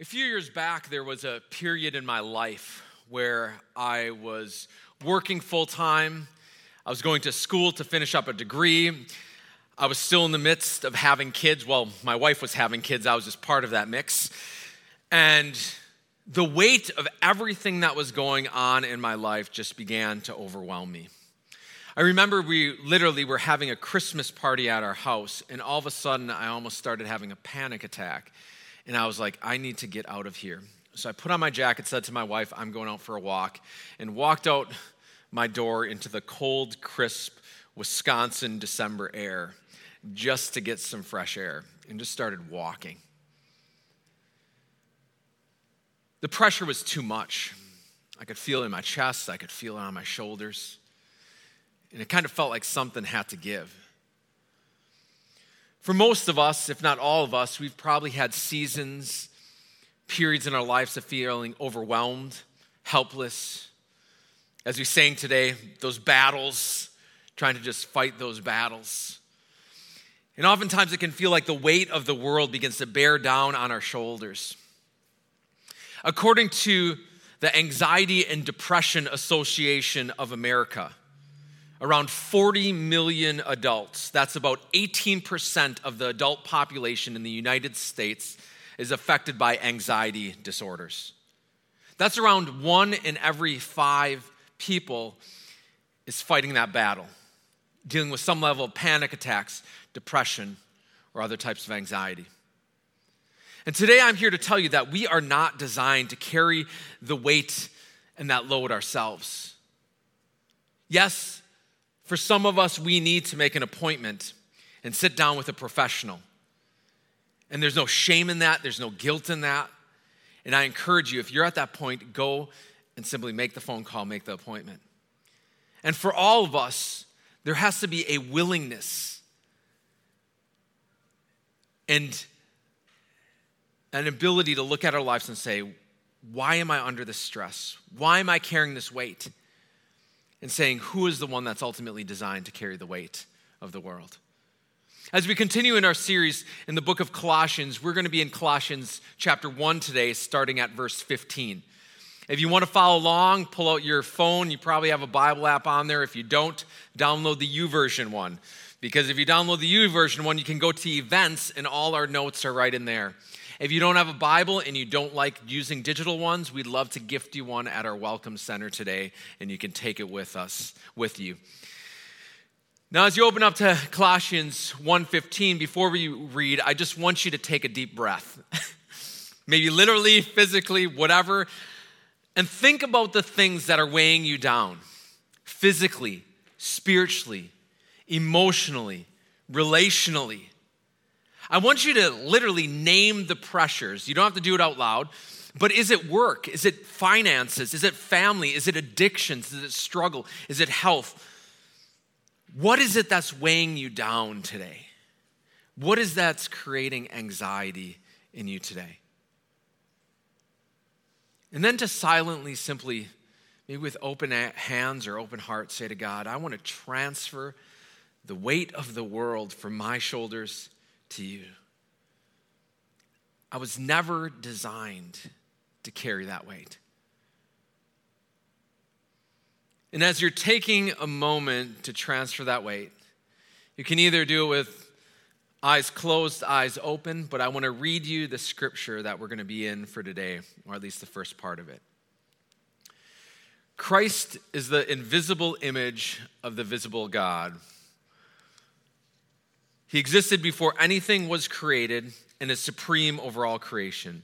A few years back, there was a period in my life where I was working full time. I was going to school to finish up a degree. I was still in the midst of having kids. Well, my wife was having kids, I was just part of that mix. And the weight of everything that was going on in my life just began to overwhelm me. I remember we literally were having a Christmas party at our house, and all of a sudden, I almost started having a panic attack. And I was like, I need to get out of here. So I put on my jacket, said to my wife, I'm going out for a walk, and walked out my door into the cold, crisp Wisconsin December air just to get some fresh air and just started walking. The pressure was too much. I could feel it in my chest, I could feel it on my shoulders, and it kind of felt like something had to give. For most of us, if not all of us, we've probably had seasons, periods in our lives of feeling overwhelmed, helpless. As we sang today, those battles, trying to just fight those battles. And oftentimes it can feel like the weight of the world begins to bear down on our shoulders. According to the Anxiety and Depression Association of America, around 40 million adults, that's about 18% of the adult population in the United States, is affected by anxiety disorders. That's around one in every five people is fighting that battle, dealing with some level of panic attacks, depression, or other types of anxiety. And today I'm here to tell you that we are not designed to carry the weight and that load ourselves. Yes, for some of us, we need to make an appointment and sit down with a professional. And there's no shame in that, there's no guilt in that. And I encourage you, if you're at that point, go and simply make the phone call, make the appointment. And for all of us, there has to be a willingness and an ability to look at our lives and say, why am I under this stress? Why am I carrying this weight? And saying, Who is the one that's ultimately designed to carry the weight of the world? As we continue in our series in the book of Colossians, we're going to be in Colossians chapter 1 today, starting at verse 15. If you want to follow along, pull out your phone. You probably have a Bible app on there. If you don't, download the YouVersion one. Because if you download the YouVersion one, you can go to events and all our notes are right in there. If you don't have a Bible and you don't like using digital ones, we'd love to gift you one at our Welcome Center today, and you can take it with us, with you. Now, as you open up to Colossians 1:15, before we read, I just want you to take a deep breath. Maybe literally, physically, whatever, and think about the things that are weighing you down physically, spiritually, emotionally, relationally. I want you to literally name the pressures. You don't have to do it out loud. But is it work? Is it finances? Is it family? Is it addictions? Is it struggle? Is it health? What is it that's weighing you down today? What is that's creating anxiety in you today? And then to silently, simply, maybe with open hands or open heart, say to God, I want to transfer the weight of the world from my shoulders to you. I was never designed to carry that weight. And as you're taking a moment to transfer that weight, you can either do it with eyes closed, eyes open, but I want to read you the scripture that we're going to be in for today, or at least the first part of it. Christ is the invisible image of the visible God. He existed before anything was created and is supreme over all creation.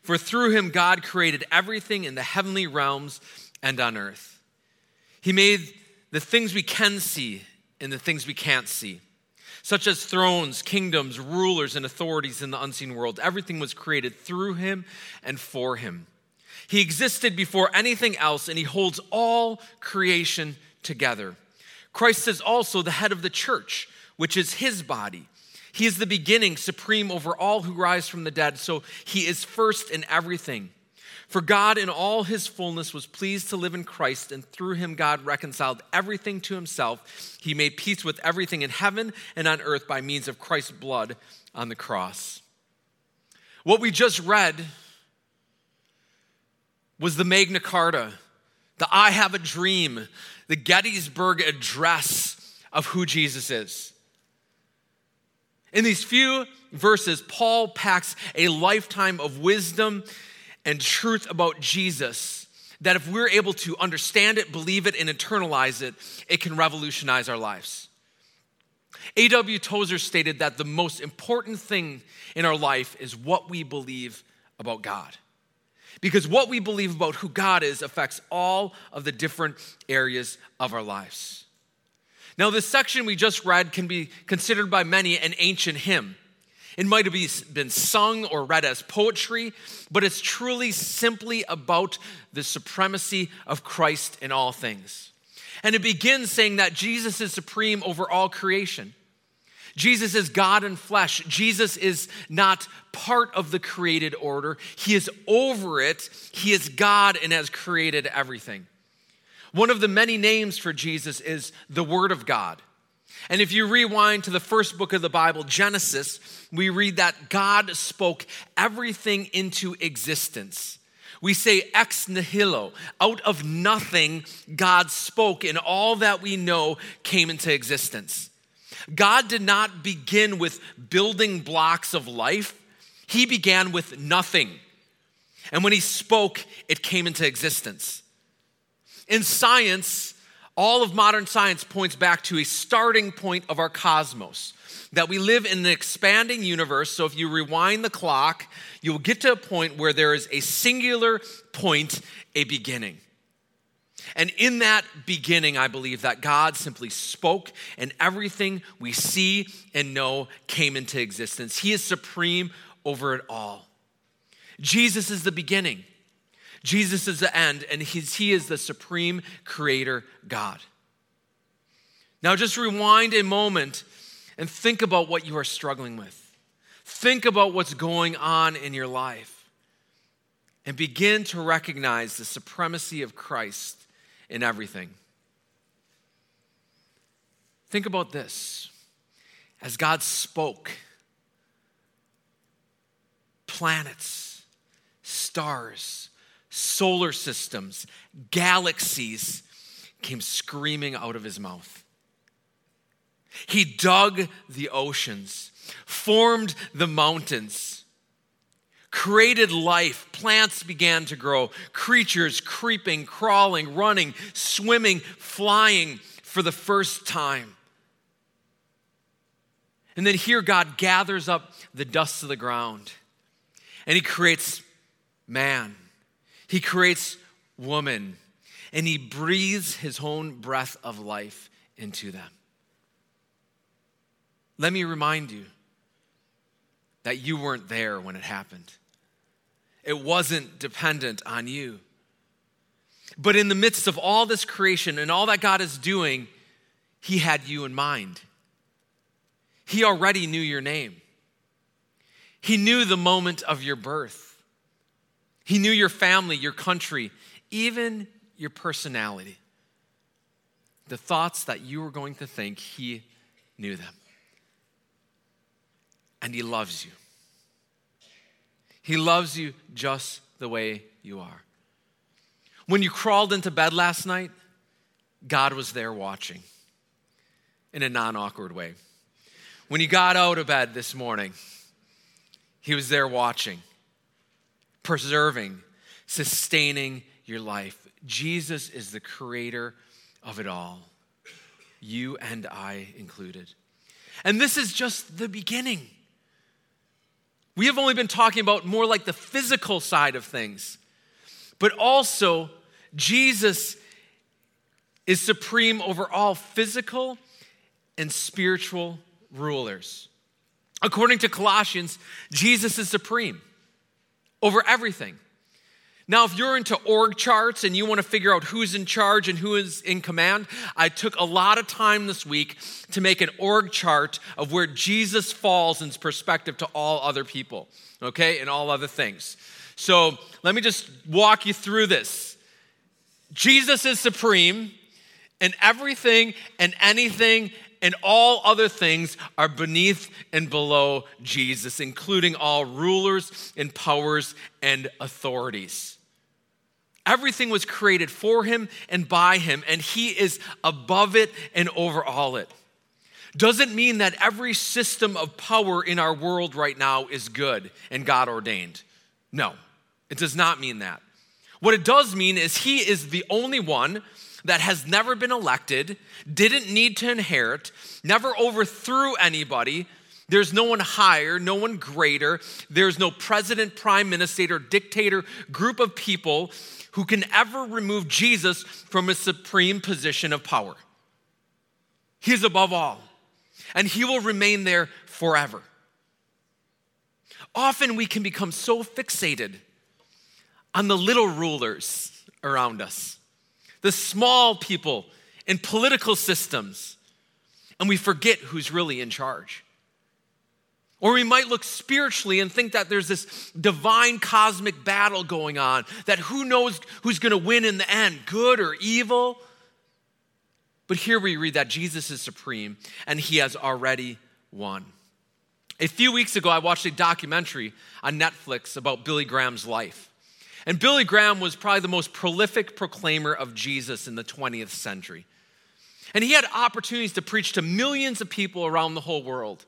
For through him, God created everything in the heavenly realms and on earth. He made the things we can see and the things we can't see, such as thrones, kingdoms, rulers, and authorities in the unseen world. Everything was created through him and for him. He existed before anything else, and he holds all creation together. Christ is also the head of the church which is his body. He is the beginning, supreme over all who rise from the dead, so he is first in everything. For God, in all his fullness, was pleased to live in Christ, and through him, God reconciled everything to himself. He made peace with everything in heaven and on earth by means of Christ's blood on the cross. What we just read was the Magna Carta, the I Have a Dream, the Gettysburg Address of who Jesus is. In these few verses, Paul packs a lifetime of wisdom and truth about Jesus that if we're able to understand it, believe it, and internalize it, it can revolutionize our lives. A.W. Tozer stated that the most important thing in our life is what we believe about God. Because what we believe about who God is affects all of the different areas of our lives. Now, this section we just read can be considered by many an ancient hymn. It might have been sung or read as poetry, but it's truly simply about the supremacy of Christ in all things. And it begins saying that Jesus is supreme over all creation. Jesus is God in flesh. Jesus is not part of the created order, He is over it. He is God and has created everything. One of the many names for Jesus is the Word of God. And if you rewind to the first book of the Bible, Genesis, we read that God spoke everything into existence. We say ex nihilo, out of nothing, God spoke, and all that we know came into existence. God did not begin with building blocks of life, He began with nothing. And when He spoke, it came into existence. In science, all of modern science points back to a starting point of our cosmos. That we live in an expanding universe. So if you rewind the clock, you'll get to a point where there is a singular point, a beginning. And in that beginning, I believe that God simply spoke and everything we see and know came into existence. He is supreme over it all. Jesus is the beginning, Jesus is the end, and He is the supreme creator God. Now, just rewind a moment and think about what you are struggling with. Think about what's going on in your life and begin to recognize the supremacy of Christ in everything. Think about this. As God spoke, planets, stars, solar systems, galaxies came screaming out of his mouth. He dug the oceans, formed the mountains created life. Plants began to grow, creatures creeping, crawling, running, swimming, flying for the first time. And then here, God gathers up the dust of the ground and He creates man, He creates woman, and He breathes His own breath of life into them. Let me remind you that you weren't there when it happened. It wasn't dependent on you. But in the midst of all this creation and all that God is doing, He had you in mind. He already knew your name. He knew the moment of your birth. He knew your family, your country, even your personality. The thoughts that you were going to think, He knew them. And He loves you. He loves you just the way you are. When you crawled into bed last night, God was there watching in a non awkward way. When you got out of bed this morning, He was there watching, preserving, sustaining your life. Jesus is the creator of it all, you and I included. And this is just the beginning. We have only been talking about more like the physical side of things, but also Jesus is supreme over all physical and spiritual rulers. According to Colossians, Jesus is supreme over everything. Now, if you're into org charts and you want to figure out who's in charge and who is in command, I took a lot of time this week to make an org chart of where Jesus falls in perspective to all other people, okay, and all other things. So let me just walk you through this. Jesus is supreme, and everything and anything and all other things are beneath and below Jesus, including all rulers and powers and authorities. Everything was created for him and by him, and he is above it and over all it. Doesn't mean that every system of power in our world right now is good and God ordained. No, it does not mean that. What it does mean is he is the only one that has never been elected, didn't need to inherit, never overthrew anybody. There's no one higher, no one greater. There's no president, prime minister, dictator, group of people who can ever remove Jesus from a supreme position of power. He's above all, and he will remain there forever. Often we can become so fixated on the little rulers around us, the small people in political systems, and we forget who's really in charge. Or we might look spiritually and think that there's this divine cosmic battle going on, that who knows who's going to win in the end, good or evil. But here we read that Jesus is supreme and he has already won. A few weeks ago, I watched a documentary on Netflix about Billy Graham's life. And Billy Graham was probably the most prolific proclaimer of Jesus in the 20th century. And he had opportunities to preach to millions of people around the whole world.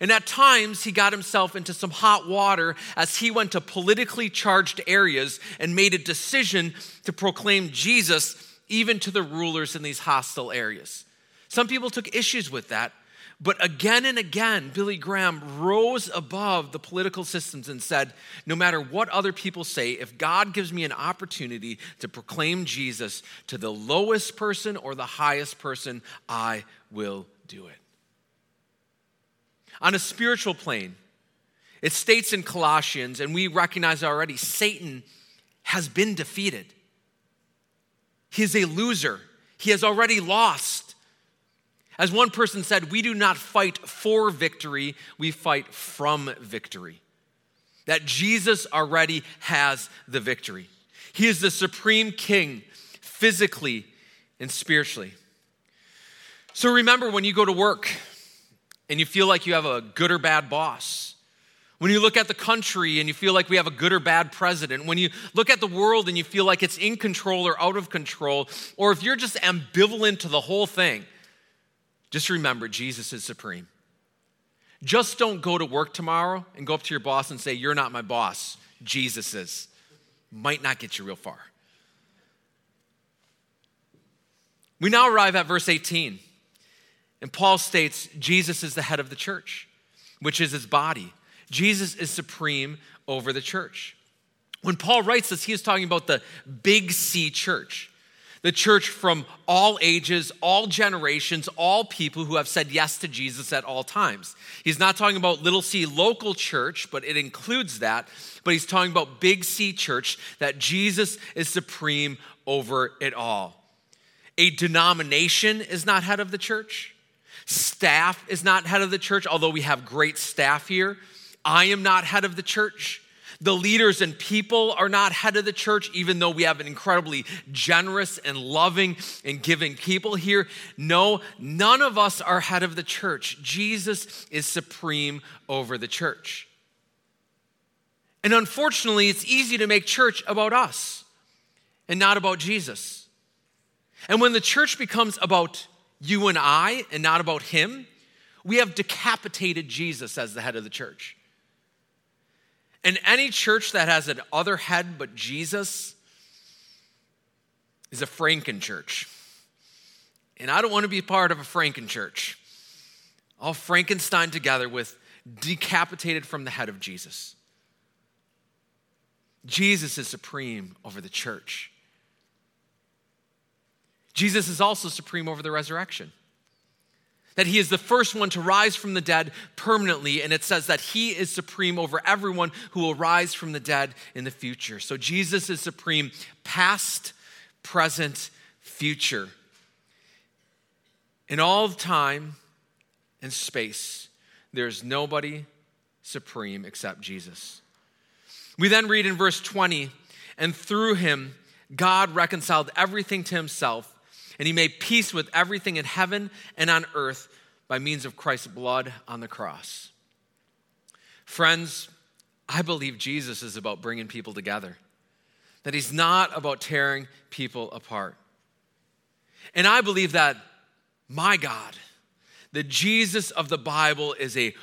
And at times, he got himself into some hot water as he went to politically charged areas and made a decision to proclaim Jesus even to the rulers in these hostile areas. Some people took issues with that, but again and again, Billy Graham rose above the political systems and said, No matter what other people say, if God gives me an opportunity to proclaim Jesus to the lowest person or the highest person, I will do it. On a spiritual plane, it states in Colossians, and we recognize already, Satan has been defeated. He is a loser, he has already lost. As one person said, we do not fight for victory, we fight from victory. That Jesus already has the victory. He is the supreme king, physically and spiritually. So remember when you go to work, and you feel like you have a good or bad boss. When you look at the country and you feel like we have a good or bad president, when you look at the world and you feel like it's in control or out of control, or if you're just ambivalent to the whole thing, just remember Jesus is supreme. Just don't go to work tomorrow and go up to your boss and say, You're not my boss, Jesus is. Might not get you real far. We now arrive at verse 18. And Paul states Jesus is the head of the church, which is his body. Jesus is supreme over the church. When Paul writes this, he is talking about the big C church, the church from all ages, all generations, all people who have said yes to Jesus at all times. He's not talking about little c local church, but it includes that. But he's talking about big C church, that Jesus is supreme over it all. A denomination is not head of the church. Staff is not head of the church, although we have great staff here. I am not head of the church. The leaders and people are not head of the church, even though we have an incredibly generous and loving and giving people here. No, none of us are head of the church. Jesus is supreme over the church. And unfortunately, it's easy to make church about us and not about Jesus. And when the church becomes about you and I and not about him, we have decapitated Jesus as the head of the church. And any church that has an other head but Jesus is a Franken church. And I don't want to be part of a Franken church. All Frankenstein together with decapitated from the head of Jesus. Jesus is supreme over the church. Jesus is also supreme over the resurrection. That he is the first one to rise from the dead permanently, and it says that he is supreme over everyone who will rise from the dead in the future. So Jesus is supreme past, present, future. In all time and space, there's nobody supreme except Jesus. We then read in verse 20, and through him, God reconciled everything to himself and he made peace with everything in heaven and on earth by means of Christ's blood on the cross. Friends, I believe Jesus is about bringing people together. that He's not about tearing people apart. And I believe that my God, the Jesus of the Bible, is a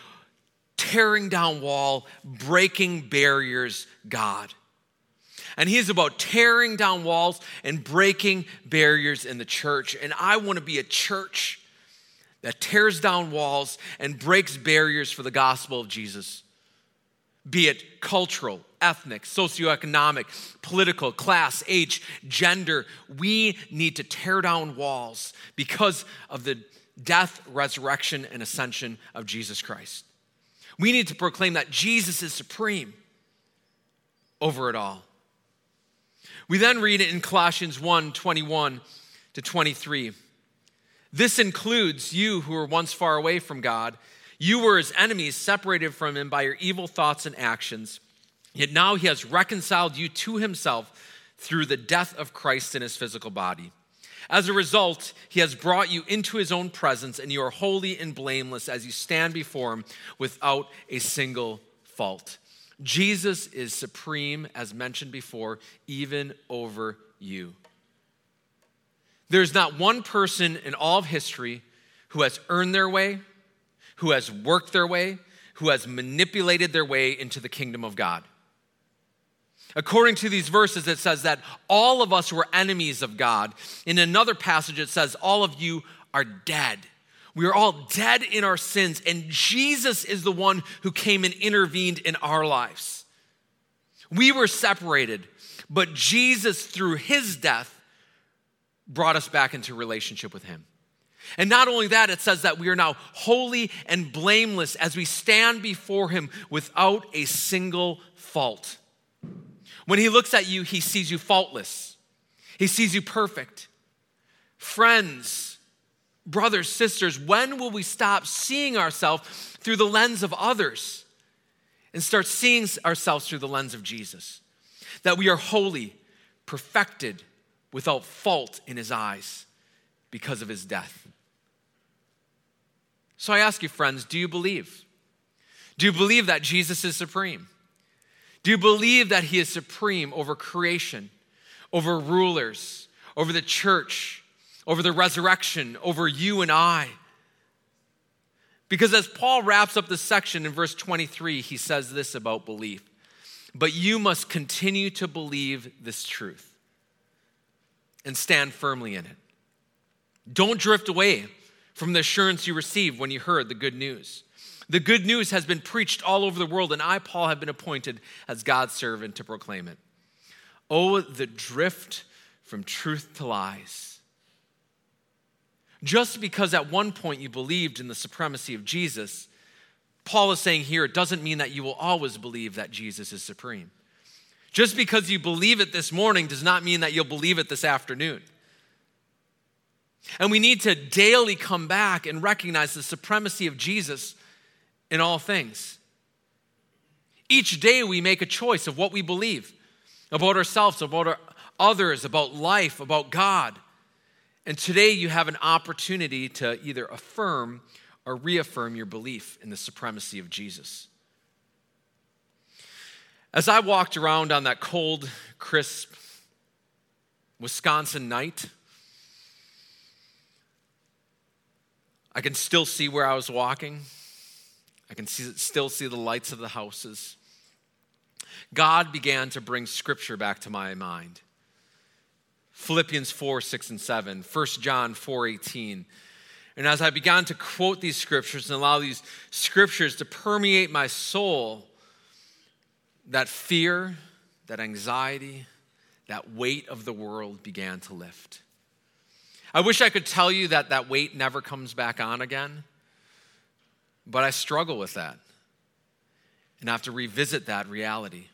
tearing down wall, breaking barriers God. And he is about tearing down walls and breaking barriers in the church. And I want to be a church that tears down walls and breaks barriers for the gospel of Jesus, be it cultural, ethnic, socioeconomic, political, class, age, gender. We need to tear down walls because of the death, resurrection, and ascension of Jesus Christ. We need to proclaim that Jesus is supreme over it all. We then read it in Colossians 1 21 to 23. This includes you who were once far away from God. You were his enemies, separated from him by your evil thoughts and actions. Yet now he has reconciled you to himself through the death of Christ in his physical body. As a result, he has brought you into his own presence, and you are holy and blameless as you stand before him without a single fault. Jesus is supreme, as mentioned before, even over you. There's not one person in all of history who has earned their way, who has worked their way, who has manipulated their way into the kingdom of God. According to these verses, it says that all of us were enemies of God. In another passage, it says, All of you are dead. We are all dead in our sins, and Jesus is the one who came and intervened in our lives. We were separated, but Jesus, through his death, brought us back into relationship with him. And not only that, it says that we are now holy and blameless as we stand before him without a single fault. When he looks at you, he sees you faultless, he sees you perfect. Friends, brothers, sisters, when will we stop seeing ourselves through the lens of others and start seeing ourselves through the lens of Jesus? That we are holy, perfected, without fault in his eyes because of his death. So I ask you, friends, do you believe? Do you believe that Jesus is supreme? Do you believe that he is supreme over creation, over rulers, over the church, over the resurrection, over you and I. Because as Paul wraps up this section in verse 23, he says this about belief. But you must continue to believe this truth and stand firmly in it. Don't drift away from the assurance you received when you heard the good news. The good news has been preached all over the world, and I, Paul, have been appointed as God's servant to proclaim it. Oh, the drift from truth to lies just because at one point you believed in the supremacy of Jesus, Paul is saying here it doesn't mean that you will always believe that Jesus is supreme. Just because you believe it this morning does not mean that you'll believe it this afternoon. And we need to daily come back and recognize the supremacy of Jesus in all things. Each day we make a choice of what we believe about ourselves, about our others, about life, about God. And today you have an opportunity to either affirm or reaffirm your belief in the supremacy of Jesus. As I walked around on that cold, crisp Wisconsin night, I can still see where I was walking. I can see, still see the lights of the houses. God began to bring scripture back to my mind. Philippians 4, 6, and 7, 1 John 4, 18. And as I began to quote these scriptures and allow these scriptures to permeate my soul, that fear, that anxiety, that weight of the world began to lift. I wish I could tell you that that weight never comes back on again, but I struggle with that. And I have to revisit that reality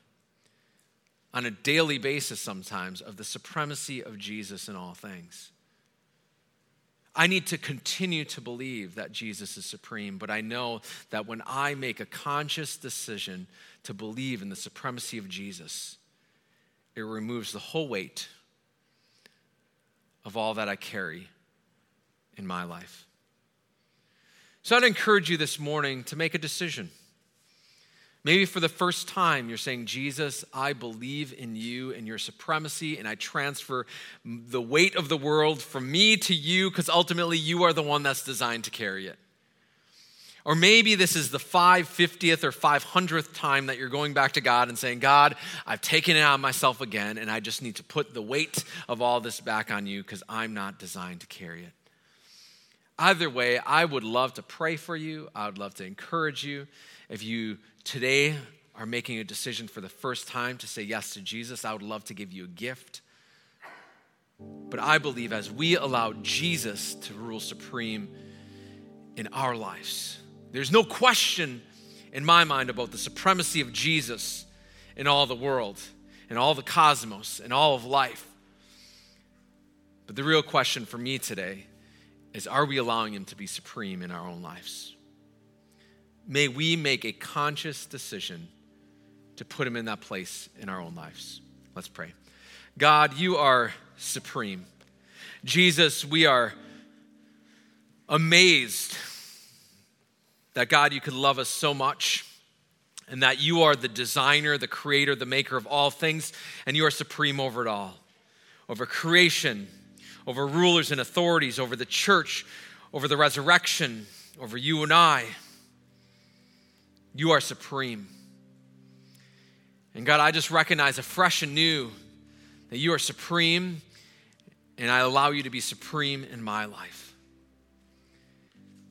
on a daily basis sometimes of the supremacy of Jesus in all things. I need to continue to believe that Jesus is supreme, but I know that when I make a conscious decision to believe in the supremacy of Jesus, it removes the whole weight of all that I carry in my life. So I'd encourage you this morning to make a decision. Maybe for the first time, you're saying, Jesus, I believe in you and your supremacy, and I transfer the weight of the world from me to you because ultimately you are the one that's designed to carry it. Or maybe this is the 550th or 500th time that you're going back to God and saying, God, I've taken it on myself again, and I just need to put the weight of all this back on you because I'm not designed to carry it. Either way, I would love to pray for you. I would love to encourage you. If you today are making a decision for the first time to say yes to Jesus, I would love to give you a gift. But I believe as we allow Jesus to rule supreme in our lives, there's no question in my mind about the supremacy of Jesus in all the world, in all the cosmos, in all of life. But the real question for me today is are we allowing Him to be supreme in our own lives? May we make a conscious decision to put Him in that place in our own lives. Let's pray. God, you are supreme. Jesus, we are amazed that God, you could love us so much and that you are the designer, the creator, the maker of all things, and you are supreme over it all, over creation over rulers and authorities, over the church, over the resurrection, over you and I. You are supreme. And God, I just recognize afresh and new that you are supreme, and I allow you to be supreme in my life.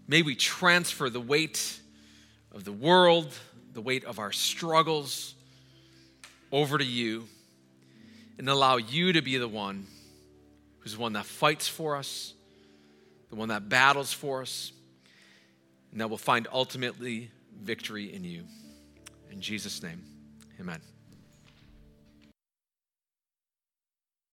May we transfer the weight of the world, the weight of our struggles over to you, and allow you to be the one who's the one that fights for us, the one that battles for us, and that will find ultimately victory in you. In Jesus' name, amen.